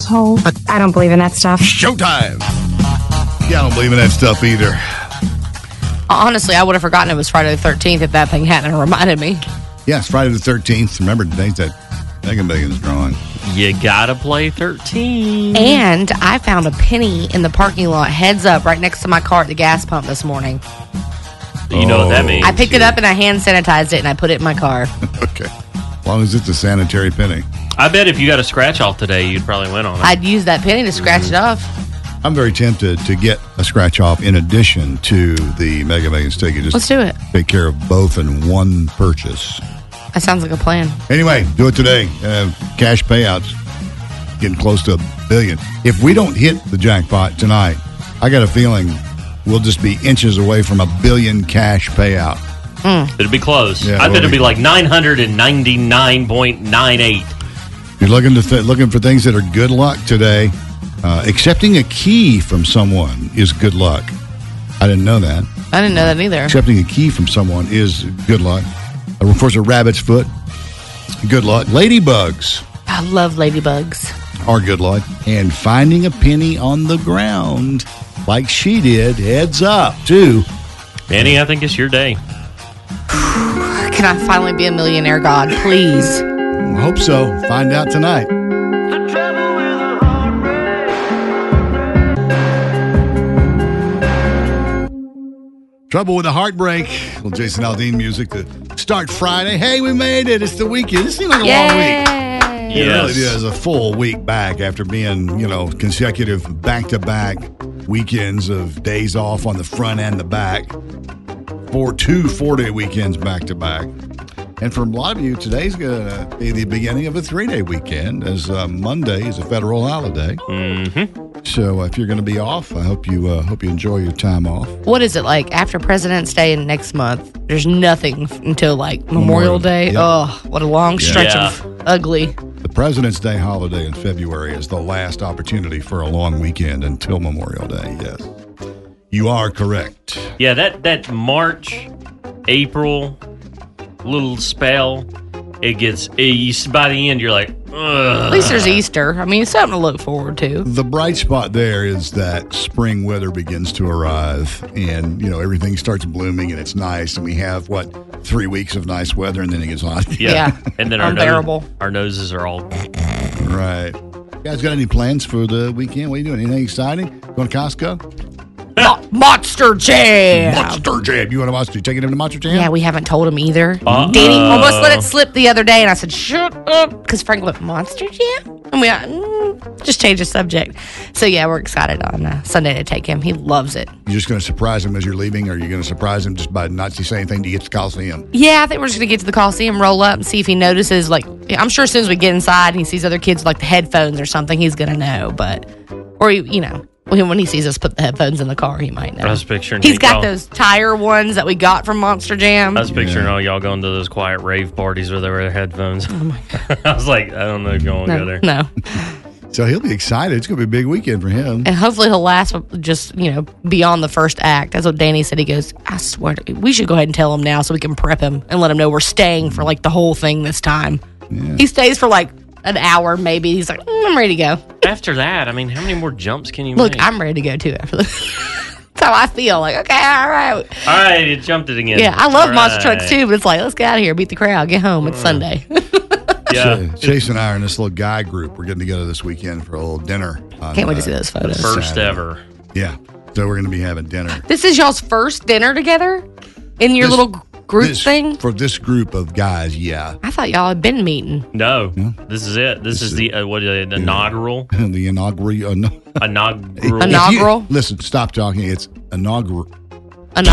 But I don't believe in that stuff. Showtime. Yeah, I don't believe in that stuff either. Honestly, I would have forgotten it was Friday the 13th if that thing hadn't reminded me. Yeah, it's Friday the 13th. Remember, today's that Mega Millions drawing. You gotta play 13. And I found a penny in the parking lot, heads up, right next to my car at the gas pump this morning. You know what that Oh. means. I picked it up and I hand sanitized it and I put it in my car. Okay. As long as it's a sanitary penny. I bet if you got a scratch off today, you'd probably win on it. I'd use that penny to scratch it off. I'm very tempted to get a scratch off in addition to the Mega Millions ticket. Just Let's do it. take care of both in one purchase. That sounds like a plan. Anyway, do it today. Uh, cash payouts getting close to a billion. If we don't hit the jackpot tonight, I got a feeling we'll just be inches away from a billion cash payout. It'd be close. Yeah, I bet well, it'd be we- like 999.98. You're looking to th- looking for things that are good luck today, uh, accepting a key from someone is good luck. I didn't know that. I didn't know that either. Accepting a key from someone is good luck. Uh, Of course, a rabbit's foot, good luck. Ladybugs I love ladybugs. are good luck. And finding a penny on the ground, like she did, heads up, too. Manny, I think it's your day. Can I finally be a millionaire, God? Please. Hope so. Find out tonight. Trouble with a heartbreak. Well, Jason Aldean music to start Friday. Hey, we made it. It's the weekend. It seemed like a long week. Yay. It really is a full week back after being, you know, consecutive back to back weekends of days off on the front and the back. For two four day weekends back to back. And for a lot of you, today's going to be the beginning of a three day weekend, as uh, Monday is a federal holiday. Mm-hmm. So uh, if you're going to be off, I hope you uh, hope you enjoy your time off. What is it like after President's Day and next month? There's nothing until like Memorial, Memorial, Day. yep. Oh, what a long stretch Yeah. of ugly. The President's Day holiday in February is the last opportunity for a long weekend until Memorial Day. Yes, you are correct. Yeah, that, that March, April little spell, it gets, it, you, by the end, you're like, At least there's Easter. I mean, it's something to look forward to. The bright spot there is that spring weather begins to arrive and, you know, everything starts blooming and it's nice. And we have, what, three weeks of nice weather and then it gets hot. Yeah. Yeah. And then our, Unbearable. nose, our noses are all, right. You guys got any plans for the weekend? What are you doing? Anything exciting? Going to Costco? Mo- Monster Jam. Monster Jam. You want to monster? You taking him to Monster Jam? Yeah, we haven't told him either. Uh-oh. Danny almost let it slip the other day, and I said, "Shut up," because Frank went Monster Jam, and we uh, mm, just changed the subject. So yeah, we're excited on uh, Sunday to take him. He loves it. You're just going to surprise him as you're leaving, or are you going to surprise him just by not saying anything to get to the Coliseum? Yeah, I think we're just gonna get to the Coliseum, roll up, and see if he notices. Like, I'm sure as soon as we get inside and he sees other kids with, like the headphones or something, he's gonna know. But, or he, you know, when when he sees us put the headphones in the car, he might know. I was picturing He's got y'all- those tire ones that we got from Monster Jam. I was picturing all y'all going to those quiet rave parties where there were headphones. Oh my God. I was like, I don't know if y'all want to go no, there. no. So he'll be excited. It's going to be a big weekend for him. And hopefully he'll last just, you know, beyond the first act. That's what Danny said. He goes, I swear, to, we should go ahead and tell him now so we can prep him and let him know we're staying for like the whole thing this time. He stays for like an hour, maybe. He's like, "Mm, I'm ready to go. After that, I mean, how many more jumps can you Look, make? I'm ready to go too after this. That's how I feel. Like, okay, all right. all right, it jumped it again. Yeah, I love All monster trucks too, but it's like, let's get out of here, beat the crowd, get home. It's Sunday. Yeah. Ch- Chase and I are in this little guy group. We're getting together this weekend for a little dinner. on, Can't wait to uh, see those photos. First Saturday. ever. Yeah. So we're going to be having dinner. This is y'all's first dinner together in your This- little g- group This- thing. For this group of guys, yeah. I thought y'all had been meeting. No, this is it. This, is the uh, what uh, the inaugural the inaugural. Uh, no. inaugural. Inaugural? You- listen, stop talking. It's inaugural. Inaugural.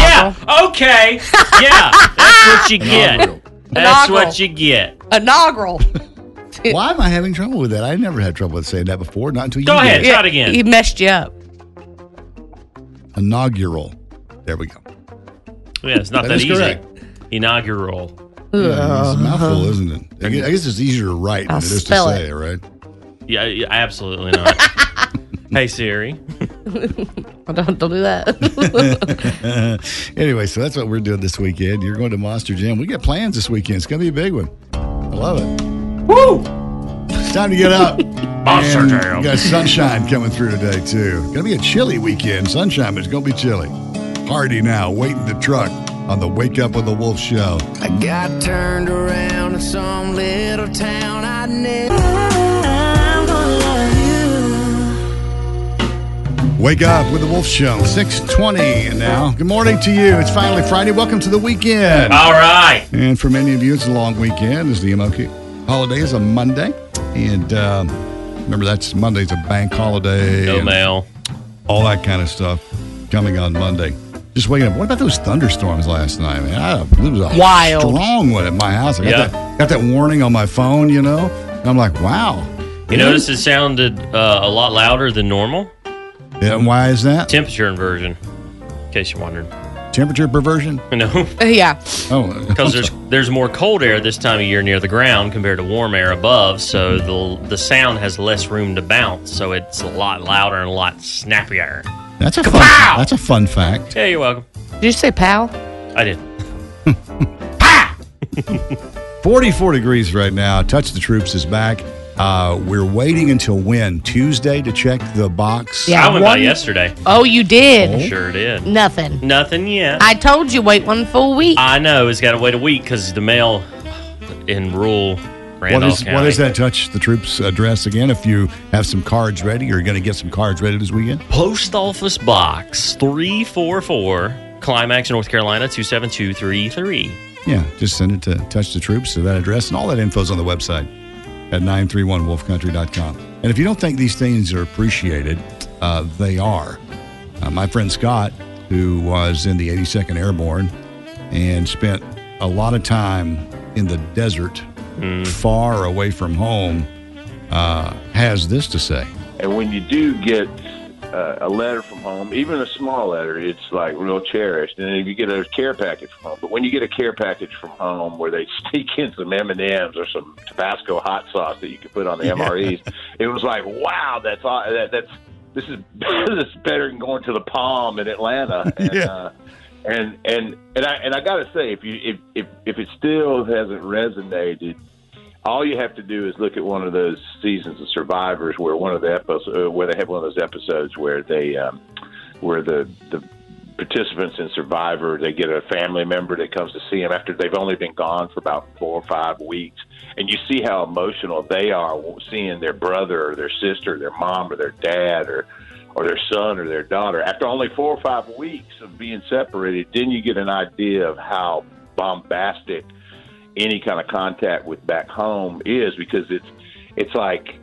yeah. Okay. Yeah. That's what you get. Inaugural. That's Inaugural. what you get. Inaugural. Why am I having trouble with that? I never had trouble with saying that before. Not until you Go ahead. did. Try it again. He messed you up. Inaugural. There we go. Yeah, it's not That that, is easy. correct. Inaugural. Yeah, it's a mouthful, uh-huh. isn't it? I guess I guess it's easier to write than I'll it is to spell say, it. right? Yeah, yeah, absolutely not. hey Siri. Don't, don't do that. anyway, so that's what we're doing this weekend. You're going to Monster Jam. We got plans this weekend. It's going to be a big one. I love it. Woo! It's time to get up. Monster And Jam. We got sunshine coming through today, too. Going to be a chilly weekend. Sunshine, but it's going to be chilly. Party now, waiting the truck on the Wake Up with the Wolf show. I got turned around in some little town I never. I'm gonna love you. Wake up with the Wolf Show, 620 now. Good morning to you. It's finally Friday. Welcome to the weekend. All right. And for many of you, it's a long weekend as the MLK holiday is a Monday. And um, remember, that's Monday's a bank holiday. No mail. All that kind of stuff coming on Monday. Just waking up. What about those thunderstorms last night, man? I, it was a Wild. strong one at my house. I got, Yeah. that, got that warning on my phone, you know? And I'm like, wow. You notice it sounded uh, a lot louder than normal. Yeah, and why is that? Temperature inversion. In case you're wondering. Temperature perversion? You know, yeah. Oh, because there's there's more cold air this time of year near the ground compared to warm air above, so the the sound has less room to bounce, so it's a lot louder and a lot snappier. That's a fun. Kapow! That's a fun fact. Yeah, you're welcome. Did you say pal? I did. 44 degrees right now. Touch the Troops is back. Uh, we're waiting until when? Tuesday to check the box? Yeah. I went by yesterday. Oh, you did. Sure did. Nothing. Nothing yet. I told you wait one full week. I know it's got to wait a week because the mail in rural What Randolph is, County. what is that Touch the Troops address again? If you have some cards ready, or you're going to get some cards ready this weekend? Post Office Box 344, Climax, North Carolina 27233. Yeah, just send it to Touch the Troops to that address, and all that info's on the website at 931wolfcountry.com. And if you don't think these things are appreciated, uh, they are. Uh, my friend Scott, who was in the 82nd Airborne and spent a lot of time in the desert, far away from home, uh, has this to say. And when you do get uh, a letter from home, even a small letter, it's like real cherished. And if you get a care package from home, but when you get a care package from home where they sneak in some M and M's or some Tabasco hot sauce that you can put on the MREs, it was like, wow, that's that, that's this is this is better than going to the Palm in Atlanta. And, Yeah. uh, and and and I and I got to say, if you if, if if it still hasn't resonated, all you have to do is look at one of those seasons of Survivors where one of the episodes uh, where they have one of those episodes where they um, where the the participants in Survivor they get a family member that comes to see them after they've only been gone for about four or five weeks, and you see how emotional they are seeing their brother or their sister, their mom or their dad or or their son or their daughter after only four or five weeks of being separated. Then you get an idea of how bombastic any kind of contact with back home is because it's it's like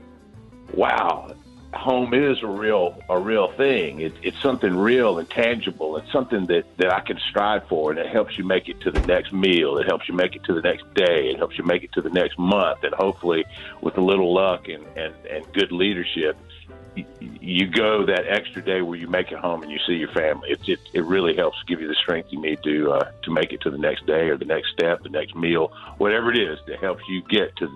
wow home is a real a real thing. It's it's something real and tangible. It's something that that I can strive for and it helps you make it to the next meal. It helps you make it to the next day. It helps you make it to the next month. And hopefully with a little luck and and and good leadership you go that extra day where you make it home and you see your family. It's it, it really helps give you the strength you need to uh, to make it to the next day or the next step, the next meal, whatever it is that helps you get to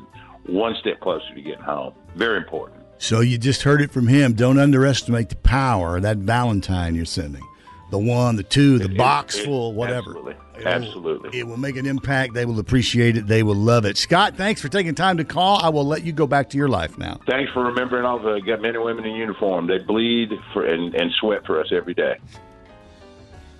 one step closer to getting home. Very important. So you just heard it from him. Don't underestimate the power of that Valentine you're sending. The one, the two, the It- box it- full, whatever. Absolutely, It absolutely. It will make an impact. They will appreciate it. They will love it. Scott, thanks for taking time to call. I will let you go back to your life now. Thanks for remembering all the men and women in uniform. They bleed for and, and sweat for us every day.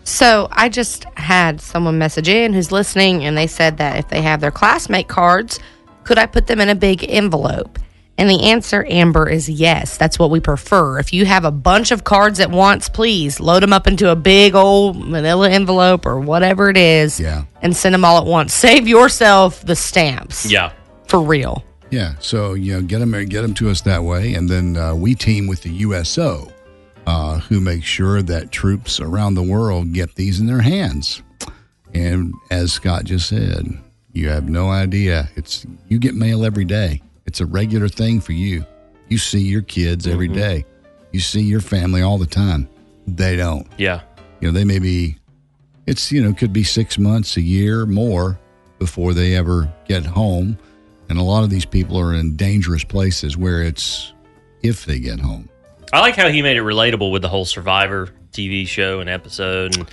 So I just had someone message in who's listening, and they said that if they have their classmate cards, Could I put them in a big envelope? And the answer, Amber, is yes. That's what we prefer. If you have a bunch of cards at once, please load them up into a big old manila envelope or whatever it is Yeah. and send them all at once. Save yourself the stamps. Yeah. For real. Yeah, so you know, get them get them to us that way, and then uh, we team with the USO, uh, who make sure that troops around the world get these in their hands. And as Scott just said, you have no idea. It's you get mail every day. It's a regular thing for you. You see your kids every Mhm. day. You see your family all the time. They don't. Yeah. You know, they may be. It's you know could be six months, a year, more before they ever get home. And a lot of these people are in dangerous places where it's if they get home. I like how he made it relatable with the whole Survivor TV show and episode, and,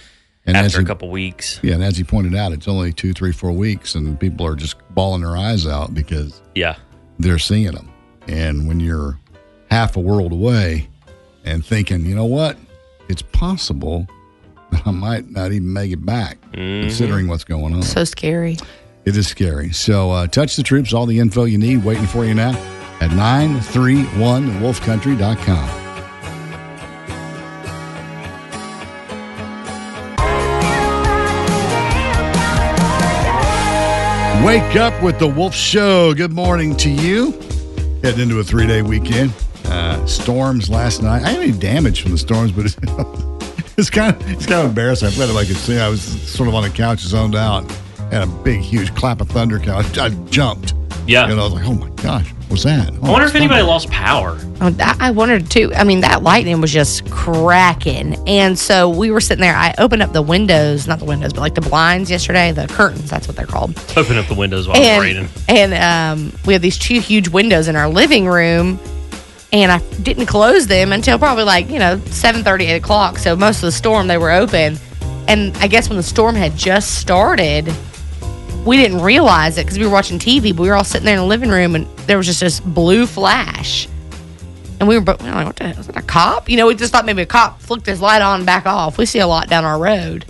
And after a he- couple weeks, Yeah, and as he pointed out, it's only two, three, four weeks, and people are just bawling their eyes out because yeah, they're seeing them. And when you're half a world away and thinking, you know what, it's possible that I might not even make it back, considering what's going on. So scary. It is scary. So, uh, touch the troops, all the info you need waiting for you now at 931wolfcountry.com. Wake up with the Wolf Show. Good morning to you. Heading into a three day weekend. Uh, storms last night. I have any damage from the storms, but it's, it's kind of it's kind of embarrassing. I felt like I could see. I was sort of on the couch, zoned out, and a big, huge clap of thunder. Couch. I jumped. Yeah. And I was like, oh my gosh, what's that? I wonder if anybody lost power. Oh, that, I wondered too. I mean, that lightning was just cracking. And so we were sitting there. I opened up the windows, not the windows, but like the blinds yesterday, the curtains, that's what they're called. Open up the windows while it's and raining. and um, we have these two huge windows in our living room. And I didn't close them until probably like, you know, 7 8 o'clock. So most of the storm, they were open. And I guess when the storm had just started, we didn't realize it because we were watching TV, but we were all sitting there in the living room and there was just this blue flash. And we were, both, we were like, what the hell? Is that a cop? You know, we just thought maybe a cop flicked his light on and back off. We see a lot down our road.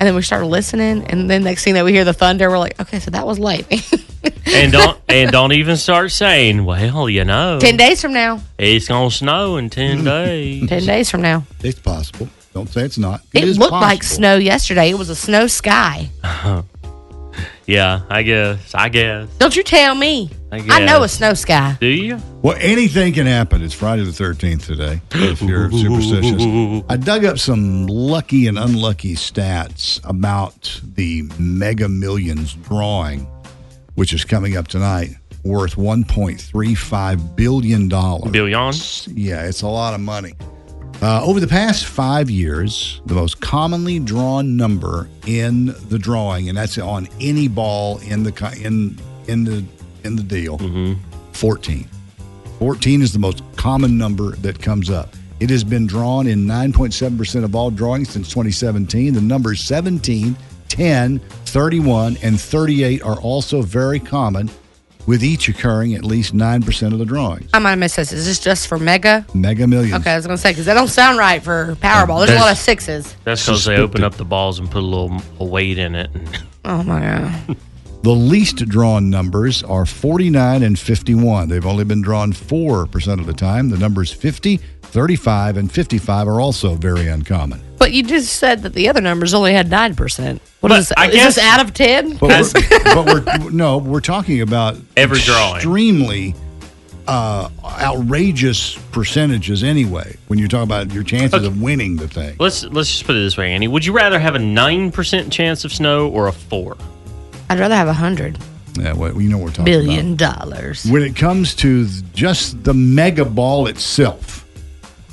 And then we started listening. And then next thing that we hear the thunder, we're like, okay, so that was lightning. and don't and don't even start saying, well, you know, 10 days from now. it's gonna snow in ten hmm. days. 10 days from now. It's possible. Don't say it's not. It, is looked like snow yesterday. It was a snow sky. yeah, I guess. I guess. Don't you tell me. I, I know a snow sky. Do you? Well, anything can happen. It's Friday the 13th today, if you're superstitious. I dug up some lucky and unlucky stats about the Mega Millions drawing, which is coming up tonight, worth $1.35 billion. Billion? Yeah, it's a lot of money. Uh, over the past five years, the most commonly drawn number in the drawing, and that's on any ball in the in in the in the deal, 14. 14 is the most common number that comes up. It has been drawn in 9.7% of all drawings since 2017. The numbers 17, 10, 31, and 38 are also very common, with each occurring at least 9% of the drawings. I might have missed this. Is this just for mega? Mega Millions. Okay, I was going to say, because that don't sound right for Powerball. There's a lot of sixes. That's because they open up the balls and put a little weight in it. Oh, my God. The least drawn numbers are 49 and 51. They've only been drawn 4% of the time. The numbers 50, 35, and 55 are also very uncommon. But you just said that the other numbers only had 9%. What But is, I is this guess- out of 10? But we're, but we're no, we're talking about Every drawing. extremely uh, outrageous percentages anyway. When you talk about your chances of winning the thing, Let's let's just put it this way, Andy. Would you rather have a nine percent chance of snow or a four? I'd rather have a 100 yeah, well, you know what we're talking billion about. dollars. When it comes to just the mega ball itself,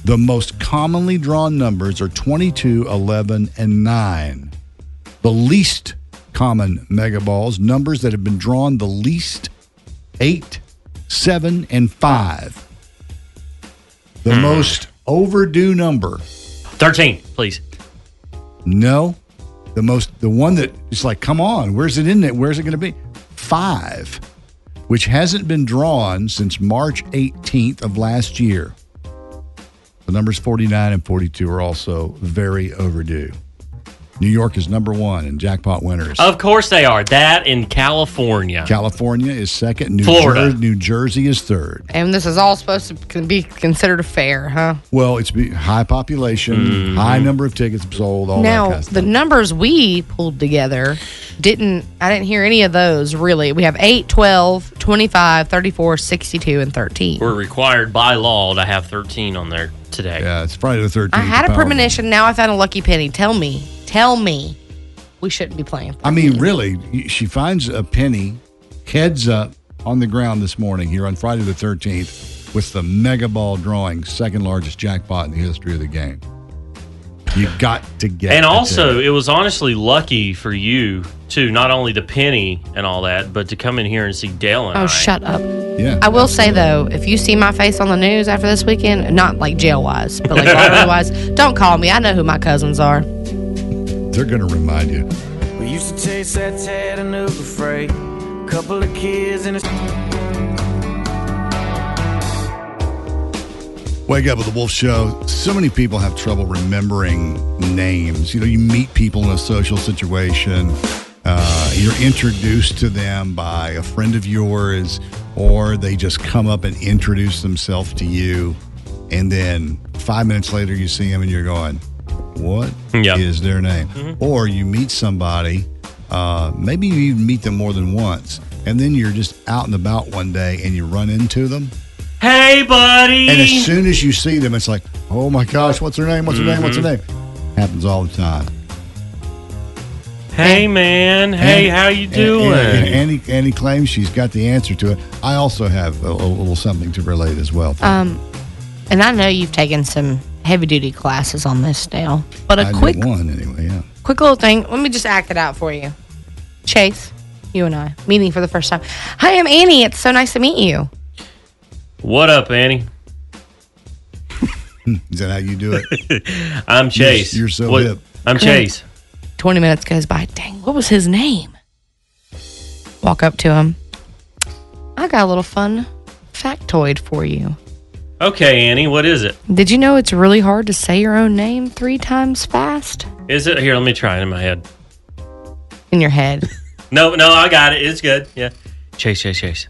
the most commonly drawn numbers are 22, 11, and 9. The least common mega balls, numbers that have been drawn the least, 8, 7, and 5. The hmm. most overdue number, Thirteen, please. no. The most, the one that is like, come on, where's it in there? Where's it going to be? 5 which hasn't been drawn since March 18th of last year. The numbers 49 and 42 are also very overdue. New York is number one in jackpot winners. Of course they are. That in California. California is second. New Florida. Jer- New Jersey is third. And this is all supposed to be considered fair, huh? Well, it's be- high population, Mm-hmm. high number of tickets sold, all that now, kind of stuff. the numbers we pulled together didn't, I didn't hear any of those really. We have 8, 12, 25, 34, 62, and 13. We're required by law to have 13 on there today. Yeah, it's Friday the 13th. I had a premonition. Now I found a lucky penny. Tell me, tell me, we shouldn't be playing. I mean, really, she finds a penny heads up on the ground this morning here on Friday the 13th with the mega ball drawing, second largest jackpot in the history of the game. You got to get And also, ticket. it was honestly lucky for you too. Not only the penny and all that, but to come in here and see Dale and Oh, I. shut up. yeah. I will say though, if you see my face on the news after this weekend, not like jail wise, but like lottery wise, don't call me. I know who my cousins are. They're going to remind you. We used to chase that Chattanooga freight. Couple of kids in a Wake up with the Wolf Show. So many people have trouble remembering names. You know, you meet people in a social situation, uh, you're introduced to them by a friend of yours, or they just come up and introduce themselves to you. And then five minutes later, you see them and you're going, What is Yep. their name? Or you meet somebody, uh, maybe you even meet them more than once, and then you're just out and about one day and you run into them. Hey, buddy. And as soon as you see them, it's like, oh my gosh, what's her name? What's her name? What's her name? Happens all the time. hey, man. Hey, how you doing? And, and Annie, Annie claims she's got the answer to it. I also have a, a little something to relate as well. Um, and I know you've taken some heavy duty classes on this, Dale. But a I quick, one anyway. Yeah. quick little thing. Let me just act it out for you. Chase, you and I meeting for the first time. Hi, I'm Annie. It's so nice to meet you. What up, Annie? Is that how you do it? I'm Chase. you're so What- hip. I'm Great. Chase. 20 minutes goes by. Dang, what was his name? Walk up to him. I got a little fun factoid for you. Okay, Annie. What is it? Did you know it's really hard to say your own name three times fast Is it here? Let me try it in my head. in your head? No, no, I got it. It's good. Yeah. Chase, Chase, Chase.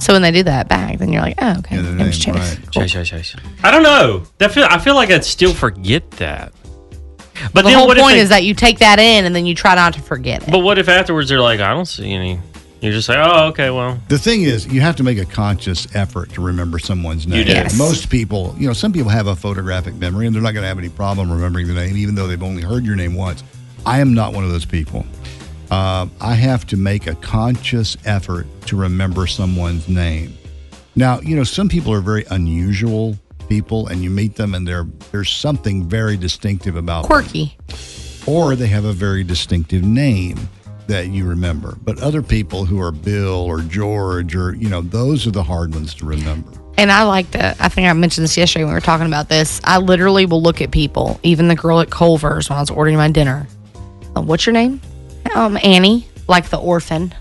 So when they do that back, then you're like, oh, okay. Yeah, the name's name, Chase. right. Cool. Chase, Chase, Chase. I don't know. That feel, I feel like I'd still forget that. But the then whole what if point they- is that you take that in and then you try not to forget it. But what if afterwards they're like, I don't see any. You just say, oh, okay, well, The thing is, you have to make a conscious effort to remember someone's name. do. Yes. Most people, you know, some people have a photographic memory and they're not going to have any problem remembering the name, even though they've only heard your name once. I am not one of those people. Uh, I have to make a conscious effort to remember someone's name. Now, you know, some people are very unusual people, and you meet them, and they're, there's something very distinctive about them Quirky. or they have a very distinctive name that you remember. But other people who are Bill or George or, you know, those are the hard ones to remember. And I like that. I think I mentioned this yesterday when we were talking about this. I literally will look at people, even the girl at Culver's when I was ordering my dinner. Uh, what's your name? Um, Annie, like the orphan.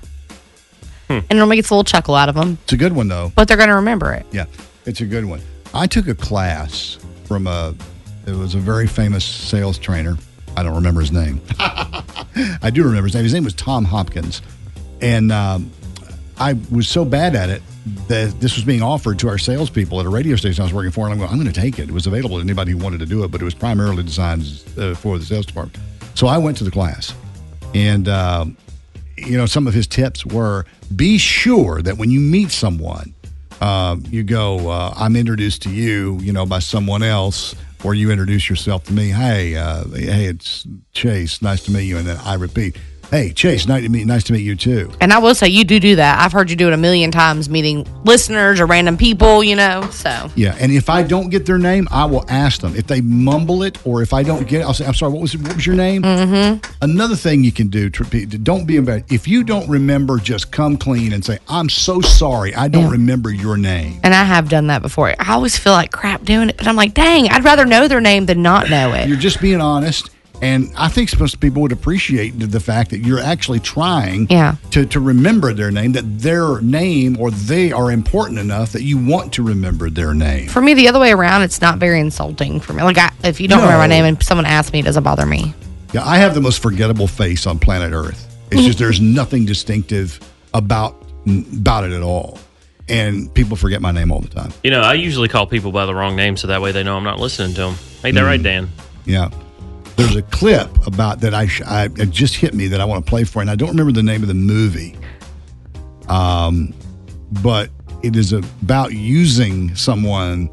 Hmm. And normally gets a little chuckle out of them, It's a good one, though. but they're going to remember it. Yeah, it's a good one. I took a class from a, it was a very famous sales trainer. I don't remember his name. I do remember his name. His name was Tom Hopkins. And um, I was so bad at it that this was being offered to our salespeople at a radio station I was working for. And I'm going, I'm going to take it. It was available to anybody who wanted to do it, but it was primarily designed uh, for the sales department. So I went to the class. And, um, you know, some of his tips were be sure that when you meet someone, um, you go, uh, I'm introduced to you, you know, by someone else, or you introduce yourself to me. Hey, uh, hey, it's Chase. Nice to meet you. And then I repeat, Hey, Chase. Nice to meet. Nice to meet you too. And I will say, you do do that. I've heard you do it a million times, meeting listeners or random people, you know. So Yeah, and if I don't get their name, I will ask them. If they mumble it, or if I don't get it, I'll say, "I'm sorry. What was it, what was your name?" Mm-hmm. Another thing you can do, to, don't be embarrassed. If you don't remember, just come clean and say, "I'm so sorry. I don't Yeah. remember your name." And I have done that before. I always feel like crap doing it, but I'm like, dang, I'd rather know their name than not know it." You're just being honest. And I think most people would appreciate the- the fact that you're actually trying Yeah. to, to remember their name, that their name or they are important enough that you want to remember their name. For me, the other way around, it's not very insulting for me. Like, I, if you don't remember my name and someone asks me, it doesn't bother me. Yeah, I have the most forgettable face on planet Earth. It's just there's nothing distinctive about about it at all, and people forget my name all the time. You know, I usually call people by the wrong name so that way they know I'm not listening to them. Ain't that right, mm. Dan? Yeah. There's a clip about that I, sh- I it just hit me that I want to play for, you, and I don't remember the name of the movie. Um, but it is about using someone,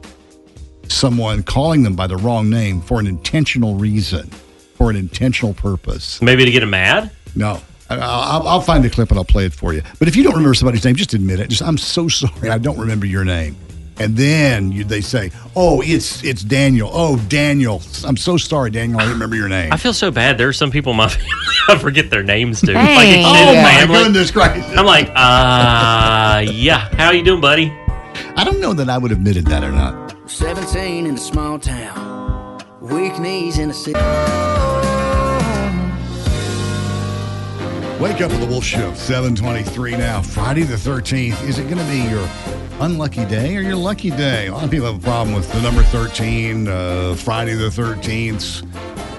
someone calling them by the wrong name for an intentional reason, for an intentional purpose. Maybe to get them mad? No. I- I'll, I'll find the clip and I'll play it for you. But if you don't remember somebody's name, just admit it. Just I'm so sorry, I don't remember your name. And then you, they say, "Oh, it's it's Daniel. Oh, Daniel. I'm so sorry, Daniel. I didn't remember your name." I feel so bad. There are some people in my family I forget their names too. Hey. Like extended Oh my family. goodness Christ! I'm like, uh, yeah. How are you doing, buddy? I don't know that I would have admitted that or not. 17 in a small town, weak knees in a city. Wake up with the Wolf Show. 723 now. Friday the 13th. Is it going to be your unlucky day or your lucky day? A lot of people have a problem with the number 13, uh, Friday the 13th,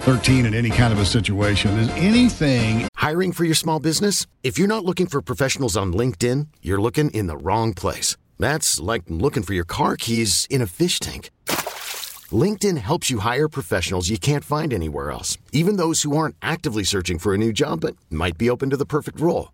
13 in any kind of a situation. Is anything Hiring for your small business? If you're not looking for professionals on LinkedIn, you're looking in the wrong place. That's like looking for your car keys in a fish tank. LinkedIn helps you hire professionals you can't find anywhere else, even those who aren't actively searching for a new job but might be open to the perfect role.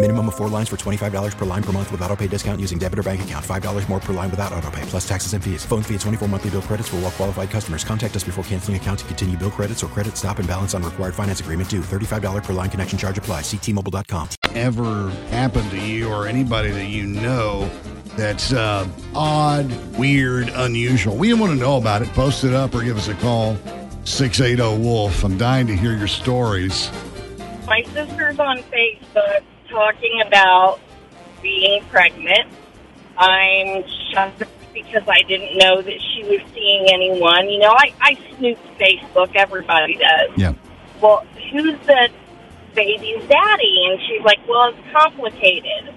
Minimum of four lines for $25 per line per month with auto pay discount using debit or bank account. $5 more per line without auto pay, plus taxes and fees. Phone fee at 24 monthly bill credits for all well qualified customers. Contact us before canceling account to continue bill credits or credit stop and balance on required finance agreement due. $35 per line connection charge apply. Ctmobile.com. ever happened to you or anybody that you know that's uh, odd, weird, unusual? We want to know about it. Post it up or give us a call. 680 Wolf. I'm dying to hear your stories. My sister's on Facebook talking about being pregnant. I'm shocked because I didn't know that she was seeing anyone. You know, I, I snoop Facebook, everybody does. Yeah. Well, who's the baby's daddy? And she's like, well, it's complicated.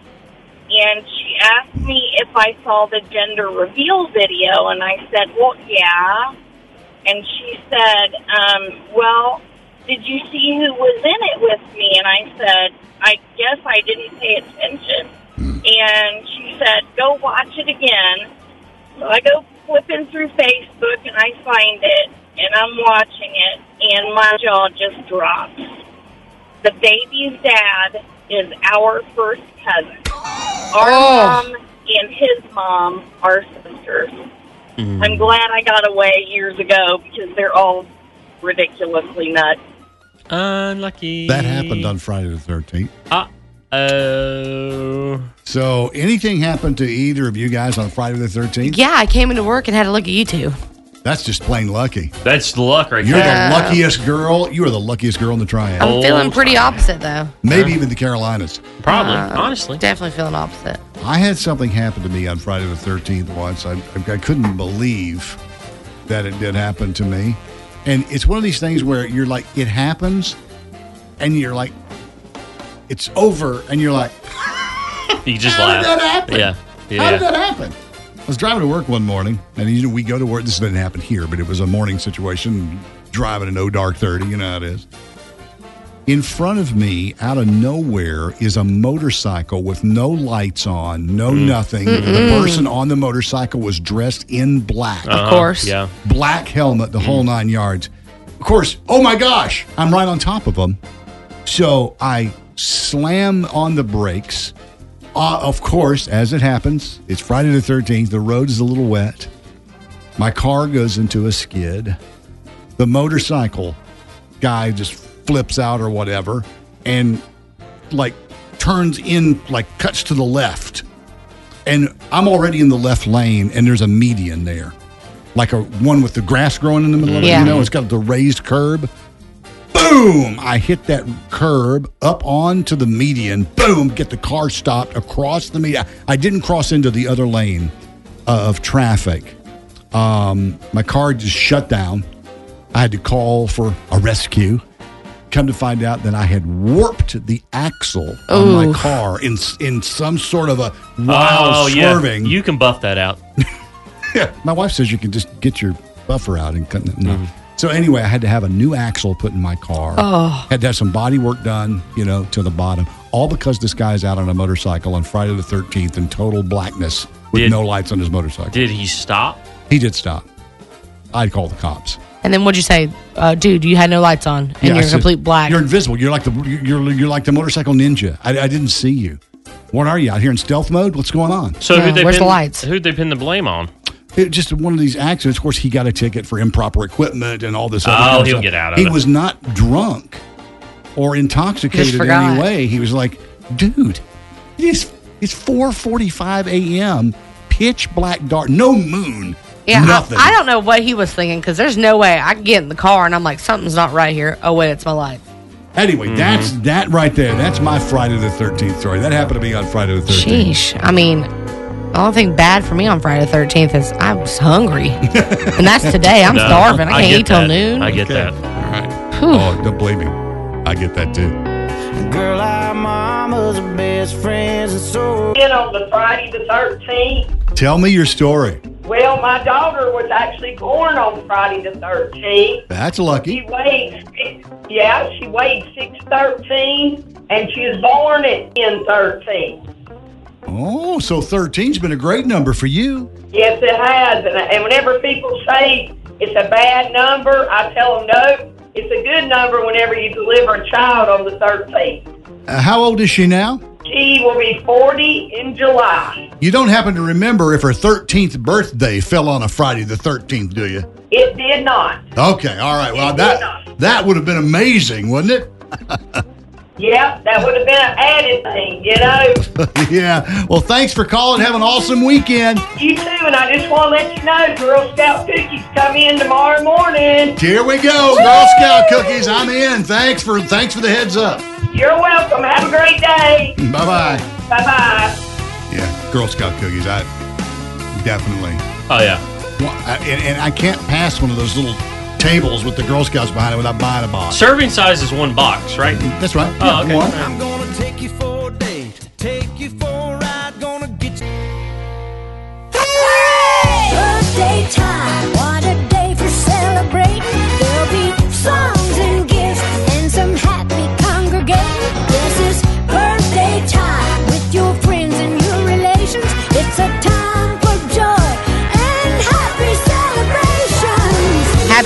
And she asked me if I saw the gender reveal video, and I said, well, yeah. And she said, um, well, did you see who was in it with me? And I said, I guess I didn't pay attention. And she said, go watch it again. So I go flipping through Facebook and I find it and I'm watching it and my jaw just drops. The baby's dad is our first cousin. Our Oh. mom and his mom are sisters. Mm. I'm glad I got away years ago because they're all ridiculously nuts. Unlucky. That happened on Friday the 13th. Uh oh. So, anything happened to either of you guys on Friday the 13th? Yeah, I came into work and had a look at you two. That's just plain lucky. That's luck right there. You're there. the luckiest girl. You are the luckiest girl in the triad. I'm feeling pretty opposite though. Maybe even the Carolinas. Probably, Uh, honestly. Definitely feeling opposite. I had something happen to me on Friday the 13th once. I, I couldn't believe that it did happen to me. And it's one of these things where you're like, it happens, and you're like, it's over, and you're like, You just How laugh. did that happen? Yeah. how did that happen? I was driving to work one morning, and you know, we go to work. This didn't happen here, but it was a morning situation, driving in no dark 30, you know how it is. In front of me, out of nowhere, is a motorcycle with no lights on, no nothing. The Mm-mm. person on the motorcycle was dressed in black. Of Uh-huh, course. yeah. Black helmet, the whole nine yards. Of course, oh my gosh, I'm right on top of them. So I slam on the brakes. Uh, of course, as it happens, it's Friday the 13th. The road is a little wet. My car goes into a skid. The motorcycle guy just flips out or whatever and like turns in, like cuts to the left. And I'm already in the left lane and there's a median there. Like a one with the grass growing in the middle of it. Yeah. You know, it's got the raised curb. Boom! I hit that curb up onto the median. Boom! Get the car stopped across the median. I didn't cross into the other lane of traffic. Um, my car just shut down. I had to call for a rescue. Come to find out that I had warped the axle on my car in in some sort of a wild oh, yeah. swerving. You can buff that out. Yeah, my wife says you can just get your buffer out and cut it. No. Mm-hmm. So anyway, I had to have a new axle put in my car. Oh. Had to have some body work done, you know, to the bottom. All because this guy's out on a motorcycle on Friday the 13th in total blackness with Did- no lights on his motorcycle. Did he stop? He did stop. I'd call the cops. And then what'd you say? Uh, dude, you had no lights on and Yeah, you're said, complete black. You're invisible. You're like the you're you're like the motorcycle ninja. I, I didn't see you. What are you out here in stealth mode? What's going on? So who'd they pin, Who'd they pin the blame on? It, just one of these accidents. Of course, he got a ticket for improper equipment and all this. Other Oh, kind of he'll stuff. get out of He it. was not drunk or intoxicated in any way. He was like, dude, it is it's 4:45 a.m. Pitch black dark, no moon, yeah, nothing. I, I don't know what he was thinking because there's no way I can get in the car and I'm like, something's not right here. Oh, wait, it's my life. anyway, Mm-hmm. that's that right there. That's my Friday the 13th story. That happened to me on Friday the 13th. Sheesh. I mean, the only thing bad for me on Friday the 13th is I was hungry. and that's today. I'm No, starving. I can't get eat till that. noon. I get Okay. that. All right. Oh, don't blame me. I get that too. Girl, our mamas best friends, and so. In on the Friday the 13th. Tell me your story. Well, my daughter was actually born on Friday the 13th. That's lucky. She weighed, yeah, she weighed 613, and she was born at 1013. Oh, so 13's been a great number for you. Yes, it has. And, and whenever people say it's a bad number, I tell them no, it's a good number whenever you deliver a child on the 13th. Uh, how old is she now? She will be 40 in July. You don't happen to remember if her 13th birthday fell on a Friday the 13th, do you? It did not. Okay, all right. Well, that that would have been amazing, wouldn't it? Yep, that would have been an added thing, you know. yeah. Well, thanks for calling. Have an awesome weekend. You too, and I just want to let you know Girl Scout cookies come in tomorrow morning. Here we go, Girl Scout cookies. I'm in. Thanks for thanks for the heads up. You're welcome. Have a great day. Bye bye. Bye bye. Yeah, Girl Scout cookies. I definitely. Oh yeah. Well, I, and, and I can't pass one of those little tables with the Girl Scouts behind it without buying a box. Serving size is one box, right? That's right. Oh, Yeah, okay. one. I'm gonna take you for a date, take you for a ride,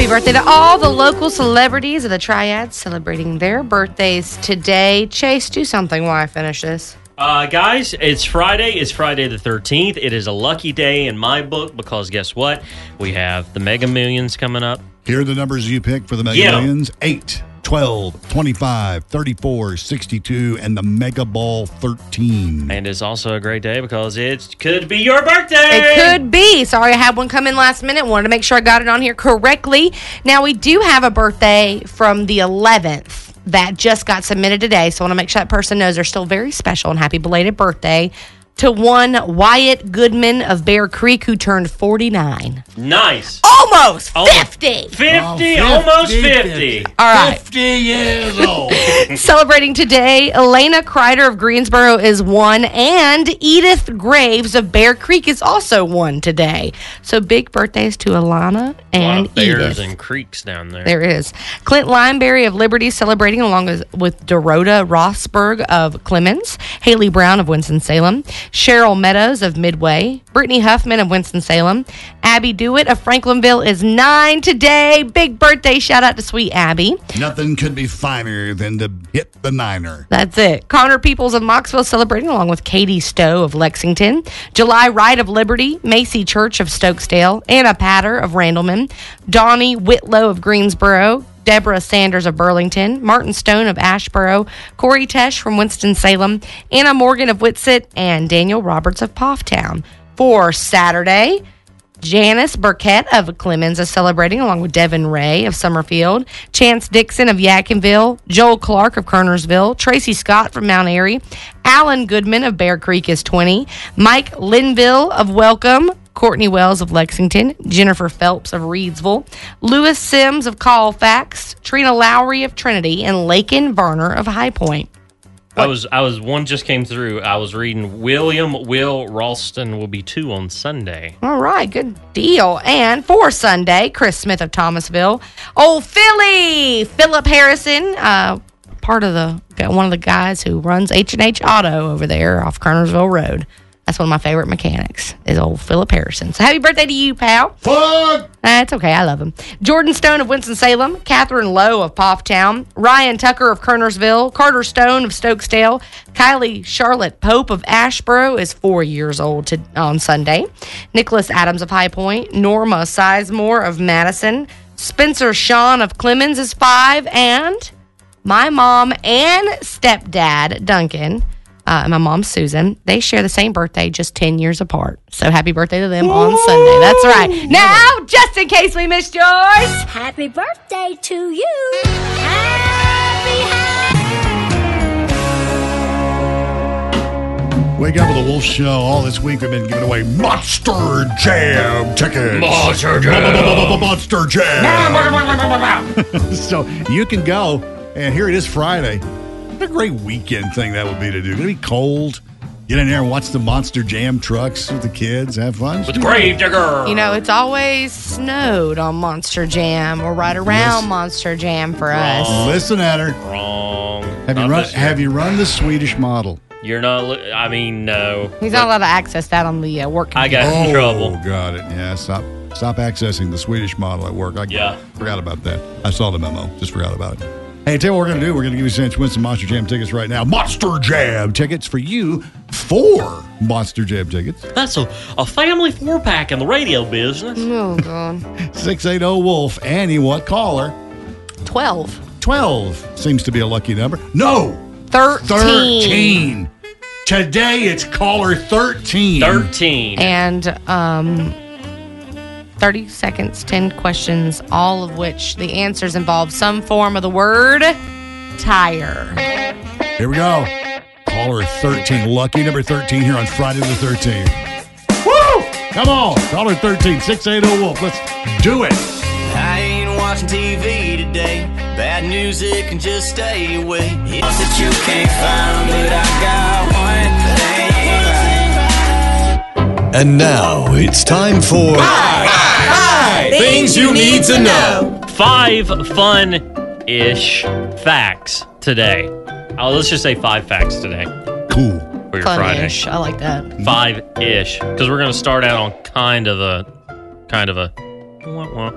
Happy birthday to all the local celebrities of the Triads celebrating their birthdays today. Chase, do something while I finish this. Uh, guys, it's Friday. It's Friday the 13th. It is a lucky day in my book because guess what? We have the Mega Millions coming up. Here are the numbers you picked for the Mega Get 'em. Millions 8, 12, 25, 34, 62, and the Mega Ball 13. And it's also a great day because it could be your birthday. It could be. Sorry, I had one come in last minute. Wanted to make sure I got it on here correctly. Now, we do have a birthday from the 11th that just got submitted today. So I want to make sure that person knows they're still very special and happy belated birthday. To one Wyatt Goodman of Bear Creek, who turned 49. Nice. Almost Oh, 50. 50, almost 50. All right. 50 years old. Celebrating today, Elena Kreider of Greensboro is one, and Edith Graves of Bear Creek is also one today. So big birthdays to Alana A lot and of bears Edith. and creeks down there. There is. Clint Lineberry of Liberty celebrating along with, with Dorota Rossberg of Clemmons, Haley Brown of Winston-Salem, Cheryl Meadows of Midway, Brittany Huffman of Winston-Salem, Abby Dewitt of Franklinville is nine today. Big birthday shout out to sweet Abby. Nothing could be finer than to hit the niner. That's it. Connor Peoples of Mocksville celebrating along with Katie Stowe of Lexington, July Wright of Liberty, Macy Church of Stokesdale, Anna Patter of Randleman, Donnie Whitlow of Greensboro, Deborah Sanders of Burlington, Martin Stone of Asheboro, Corey Tesh from Winston-Salem, Anna Morgan of Whitsett, and Daniel Roberts of Pfafftown. For Saturday, Janice Burkett of Clemmons is celebrating along with Devin Ray of Summerfield, Chance Dixon of Yadkinville, Joel Clark of Kernersville, Tracy Scott from Mount Airy, Alan Goodman of Bear Creek is 20, Mike Linville of Welcome, Courtney Wells of Lexington, Jennifer Phelps of Reidsville, Lewis Sims of Colfax, Trina Lowry of Trinity, and Lakin Varner of High Point. I was, I was, one just came through. I was reading William Will Ralston will be two on Sunday. All right, good deal. And for Sunday, Chris Smith of Thomasville, old Philly, Philip Harrison, uh, part of the one of the guys who runs H and H Auto over there off Kernersville Road. That's one of my favorite mechanics is old Philip Harrison. So happy birthday to you, pal. Fun. That's uh, okay. I love him. Jordan Stone of Winston-Salem, Catherine Lowe of Pfafftown, Ryan Tucker of Kernersville, Carter Stone of Stokesdale, Kylie Charlotte Pope of Asheboro is four years old to, on Sunday, Nicholas Adams of High Point, Norma Sizemore of Madison, Spencer Sean of Clemmons is five, and my mom and stepdad, Duncan, uh, and my mom, Susan, they share the same birthday, just 10 years apart. So happy birthday to them on Sunday. That's right. Now, just in case we missed yours. Happy birthday to you. Happy, Wake up with the Wolf Show. All this week we've been giving away Monster Jam tickets. Monster Jam. Monster Jam. so you can go, and here it is Friday. What a great weekend thing that would be to do. It's gonna be cold. Get in there and watch the Monster Jam trucks with the kids. Have fun. With the Gravedigger. You know, it's always snowed on Monster Jam or right around Yes. Monster Jam for us. Listen at her. Wrong. Have you Not run? this year. Have you run the Swedish model? You're not. li- I mean, no. He's not allowed to access that on the uh, work. I got in trouble. Oh, got it. Yeah, stop. Stop accessing the Swedish model at work. I Yeah. forgot about that. I saw the memo. Just forgot about it. Hey, tell you what we're going to do. We're going to give you a chance to win some Monster Jam tickets right now. Monster Jam tickets for you. Four Monster Jam tickets. That's a, a family four pack in the radio business. Oh, God. 680 Wolf. Annie, what caller? 12. 12 seems to be a lucky number. No, 13. 13. Today it's caller 13. 13. And um, 30 seconds, 10 questions, all of which the answers involve some form of the word tire. Here we go. Caller 13. Lucky number 13 here on Friday the 13th. Woo! Come on. Caller 13. 680 Wolf. Let's do it. I ain't watching TV today. Bad music and just stay away. It's that you can't find, but I got one thing. And now it's time for Things you need to know. Five fun ish facts today. Oh, let's just say five facts today. Cool. For your Friday. Fun-ish. I like that. Five ish. Because we're going to start out on kind of a. Kind of a. wah, wah.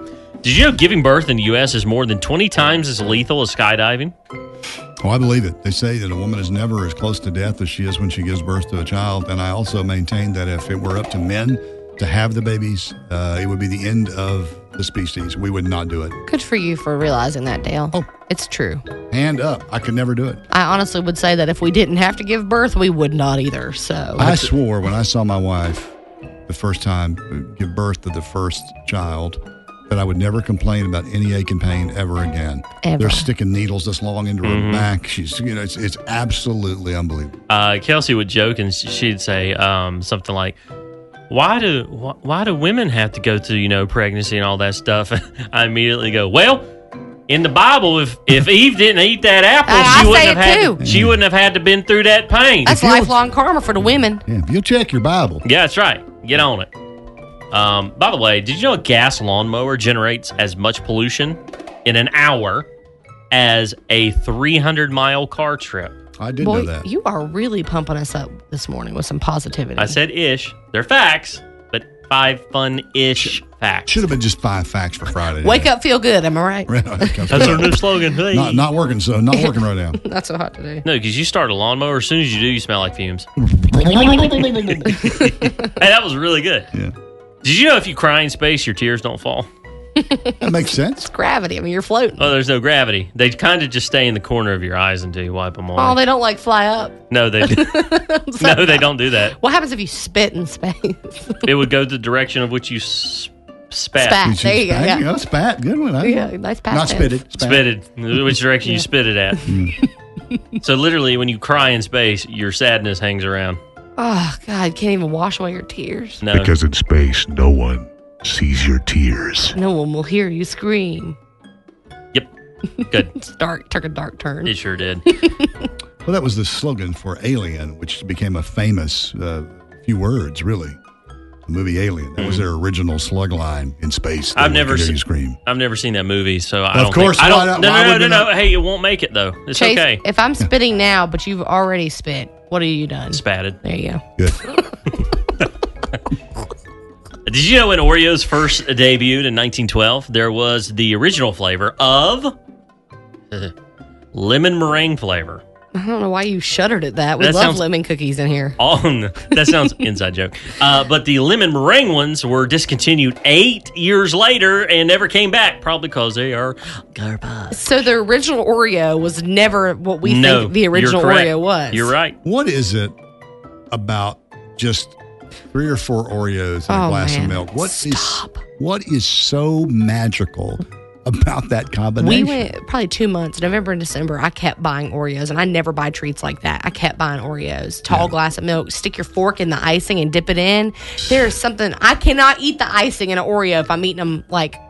Did you know giving birth in the U.S. is more than 20 times as lethal as skydiving? Oh, I believe it. They say that a woman is never as close to death as she is when she gives birth to a child. And I also maintain that if it were up to men to have the babies, uh, it would be the end of the species. We would not do it. Good for you for realizing that, Dale. Oh. It's true. Hand up. I could never do it. I honestly would say that if we didn't have to give birth, we would not either. So I swore when I saw my wife the first time give birth to the first child that I would never complain about any ache and pain ever again. Ever. They're sticking needles this long into her back. She's, you know, it's, it's absolutely unbelievable. uh, Kelsey would joke and she'd say um, something like, "Why do wh- why do women have to go through you know pregnancy and all that stuff?" I immediately go, "Well, in the Bible, if if Eve didn't eat that apple, I- she I wouldn't have had too. she wouldn't have had to been through that pain." That's lifelong karma for the women. Yeah, if you check your Bible. Yeah, that's right. Get on it. Um, by the way, did you know a gas lawnmower generates as much pollution in an hour as a 300 mile car trip? I Boy, you are really pumping us up this morning with some positivity. I said ish. They're facts, but five fun ish facts. Should have been just five facts for Friday. Wake up, feel good. Am I right? That's our new slogan. Hey. Not, not working, so not working right now. Not so hot today. No, because you start a lawnmower. As soon as you do, you smell like fumes. hey, that was really good. Yeah. Did you know if you cry in space, your tears don't fall? That makes sense. Gravity. I mean, you're floating. Oh, there's no gravity. They kind of just stay in the corner of your eyes until you wipe them off. Oh, they don't like fly up. no, they no, they don't do that. What happens if you spit in space? It would go the direction of which you s- spat. Spat. There you go. Spat, Yeah. spat. Good one. I Yeah, nice past Not tense. spitted. Spat. Spitted. Which direction you spit it at. Mm. so literally, when you cry in space, your sadness hangs around. Oh God, can't even wash away your tears. No. Because in space, no one sees your tears. No one will hear you scream. Yep. Good. It's dark. Took a dark turn. It sure did. Well, that was the slogan for Alien, which became a famous uh, few words, really. The movie Alien. That was their original slug line in space. I've never hear you seen. scream. I've never seen that movie, so I Of don't. course, think, I don't. not? No, no, no, you no, no. Hey, it won't make it though. It's Chase, okay. if I'm spitting now, but you've already spit, what have you done? Spatted. There you go. Good. Did you know when Oreos first debuted in 1912, there was the original flavor of lemon meringue flavor. I don't know why you shuddered at that. We That love sounds- lemon cookies in here. On that sounds inside joke. Uh, but the lemon meringue ones were discontinued eight years later and never came back, probably because they are garbage. So the original Oreo was never what we no, think the original. Oreo was. You're right. What is it about just three or four Oreos and a Oh, glass man. of milk? What is what is so magical about that combination? We went probably two months, November and December. I kept buying Oreos, and I never buy treats like that. I kept buying Oreos, tall glass of milk. Stick your fork in the icing and dip it in. There's something I cannot eat the icing in an Oreo if I'm eating them like.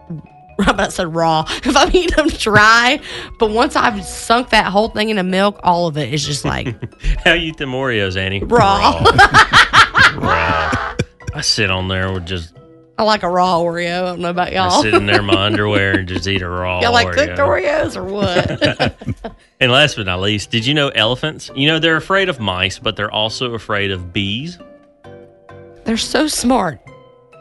I about said raw. If I'm eating them dry, but once I've sunk that whole thing in the milk, all of it is just like How you eat them Oreos, Annie? raw. Raw. I sit on there with just I like a raw Oreo. I don't know about y'all. sit in there in my underwear and just eat a raw. y'all like Oreo. cooked Oreos or what? And last but not least, did you know elephants? You know they're afraid of mice, but they're also afraid of bees. They're so smart,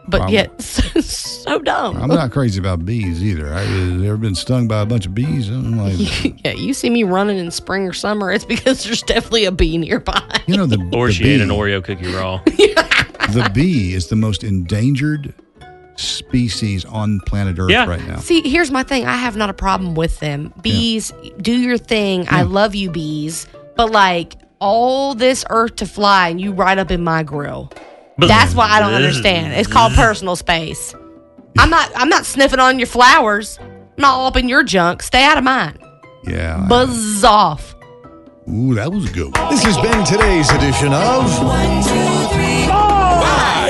but Wow. yet so, so dumb. I'm not crazy about bees either. I've uh, ever been stung by a bunch of bees. I'm like, yeah, you see me running in spring or summer, it's because there's definitely a bee nearby. you know, the, Or the she ate an Oreo cookie raw. the bee is the most endangered species on planet Earth Yeah. right now. See, here's my thing. I have not a problem with them. Bees, do your thing. I love you, bees. But like all this earth to fly and you right up in my grill. That's why I don't understand. It's called personal space. I'm not I'm not sniffing on your flowers. I'm not all up in your junk. Stay out of mine. Yeah. Buzz off. Ooh, that was a good one. This has been today's edition of One two three four.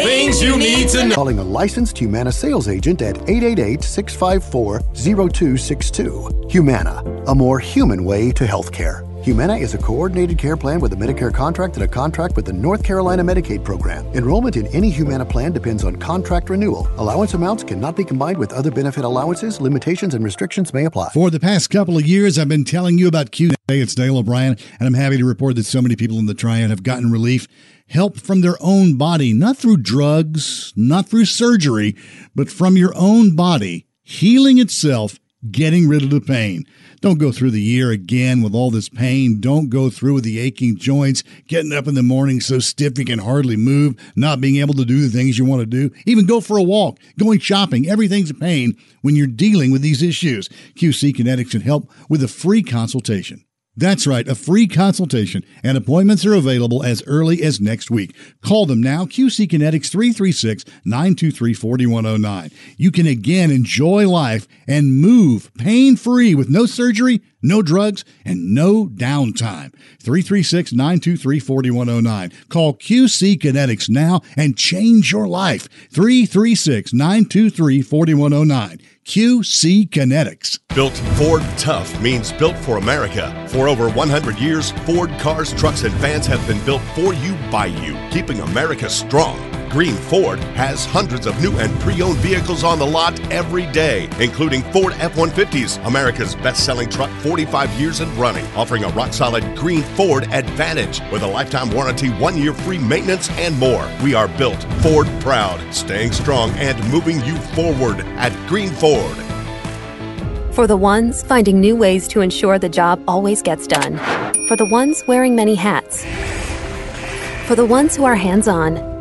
Things you need to know. Calling a licensed Humana sales agent at 888-654-0262. Humana, a more human way to healthcare. Humana is a coordinated care plan with a Medicare contract and a contract with the North Carolina Medicaid program. Enrollment in any Humana plan depends on contract renewal. Allowance amounts cannot be combined with other benefit allowances. Limitations and restrictions may apply. For the past couple of years, I've been telling you about Q. Hey, it's Dale O'Brien, and I'm happy to report that so many people in the triad have gotten relief, help from their own body, not through drugs, not through surgery, but from your own body, healing itself, getting rid of the pain. Don't go through the year again with all this pain. Don't go through with the aching joints, getting up in the morning so stiff you can hardly move, not being able to do the things you want to do, even go for a walk, going shopping. Everything's a pain when you're dealing with these issues. QC Kinetics can help with a free consultation. That's right, a free consultation, and appointments are available as early as next week. Call them now, QC Kinetics 336 923 4109. You can again enjoy life and move pain free with no surgery, no drugs, and no downtime. 336 923 4109. Call QC Kinetics now and change your life. 336 923 4109. QC Kinetics. Built Ford Tough means built for America. For over 100 years, Ford cars, trucks, and vans have been built for you by you, keeping America strong. Green Ford has hundreds of new and pre owned vehicles on the lot every day, including Ford F 150s, America's best selling truck 45 years and running, offering a rock solid Green Ford Advantage with a lifetime warranty, one year free maintenance, and more. We are built Ford proud, staying strong and moving you forward at Green Ford. For the ones finding new ways to ensure the job always gets done. For the ones wearing many hats. For the ones who are hands on,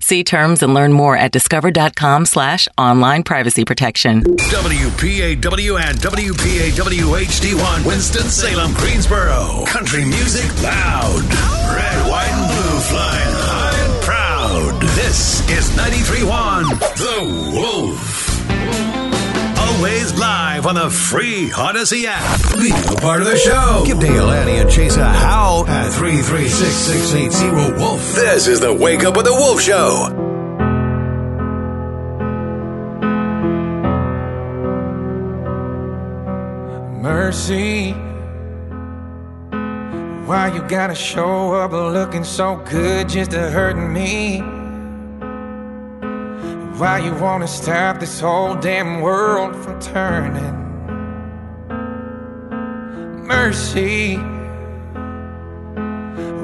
See terms and learn more at discover.com slash online privacy protection. WPAW and WPAW HD1 Winston-Salem, Greensboro. Country music loud. Red, white, and blue flying high and proud. This is 93.1 The Wolf. Always live on the free Odyssey app. Be a part of the show. Give Dale, Annie, and Chase a howl at 336-680-WOLF. This is the Wake Up with the Wolf Show. Mercy. Why you gotta show up looking so good just to hurt me? Why you wanna stop this whole damn world from turning? Mercy.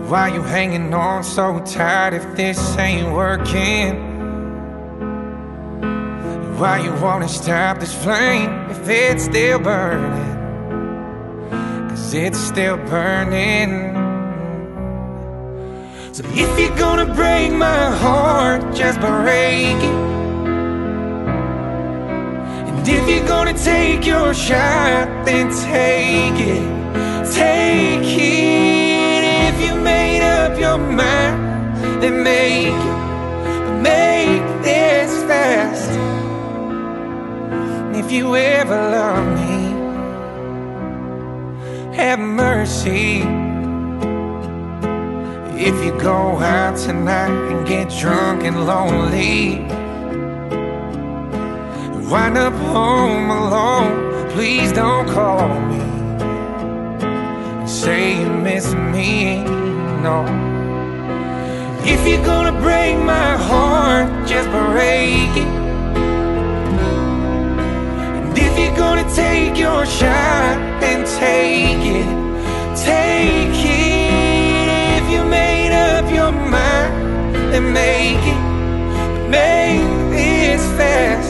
Why you hanging on so tight if this ain't working? Why you wanna stop this flame if it's still burning? Cause it's still burning. So if you're gonna break my heart, just break it. And if you're gonna take your shot, then take it. Take it. If you made up your mind, then make it. Make this fast. And if you ever love me, have mercy. If you go out tonight and get drunk and lonely, wind up home alone, please don't call me. and Say you miss me, no. If you're gonna break my heart, just break it. And if you're gonna take your shot, then take it. Take it. If you made up your mind, then make it. Make this fast.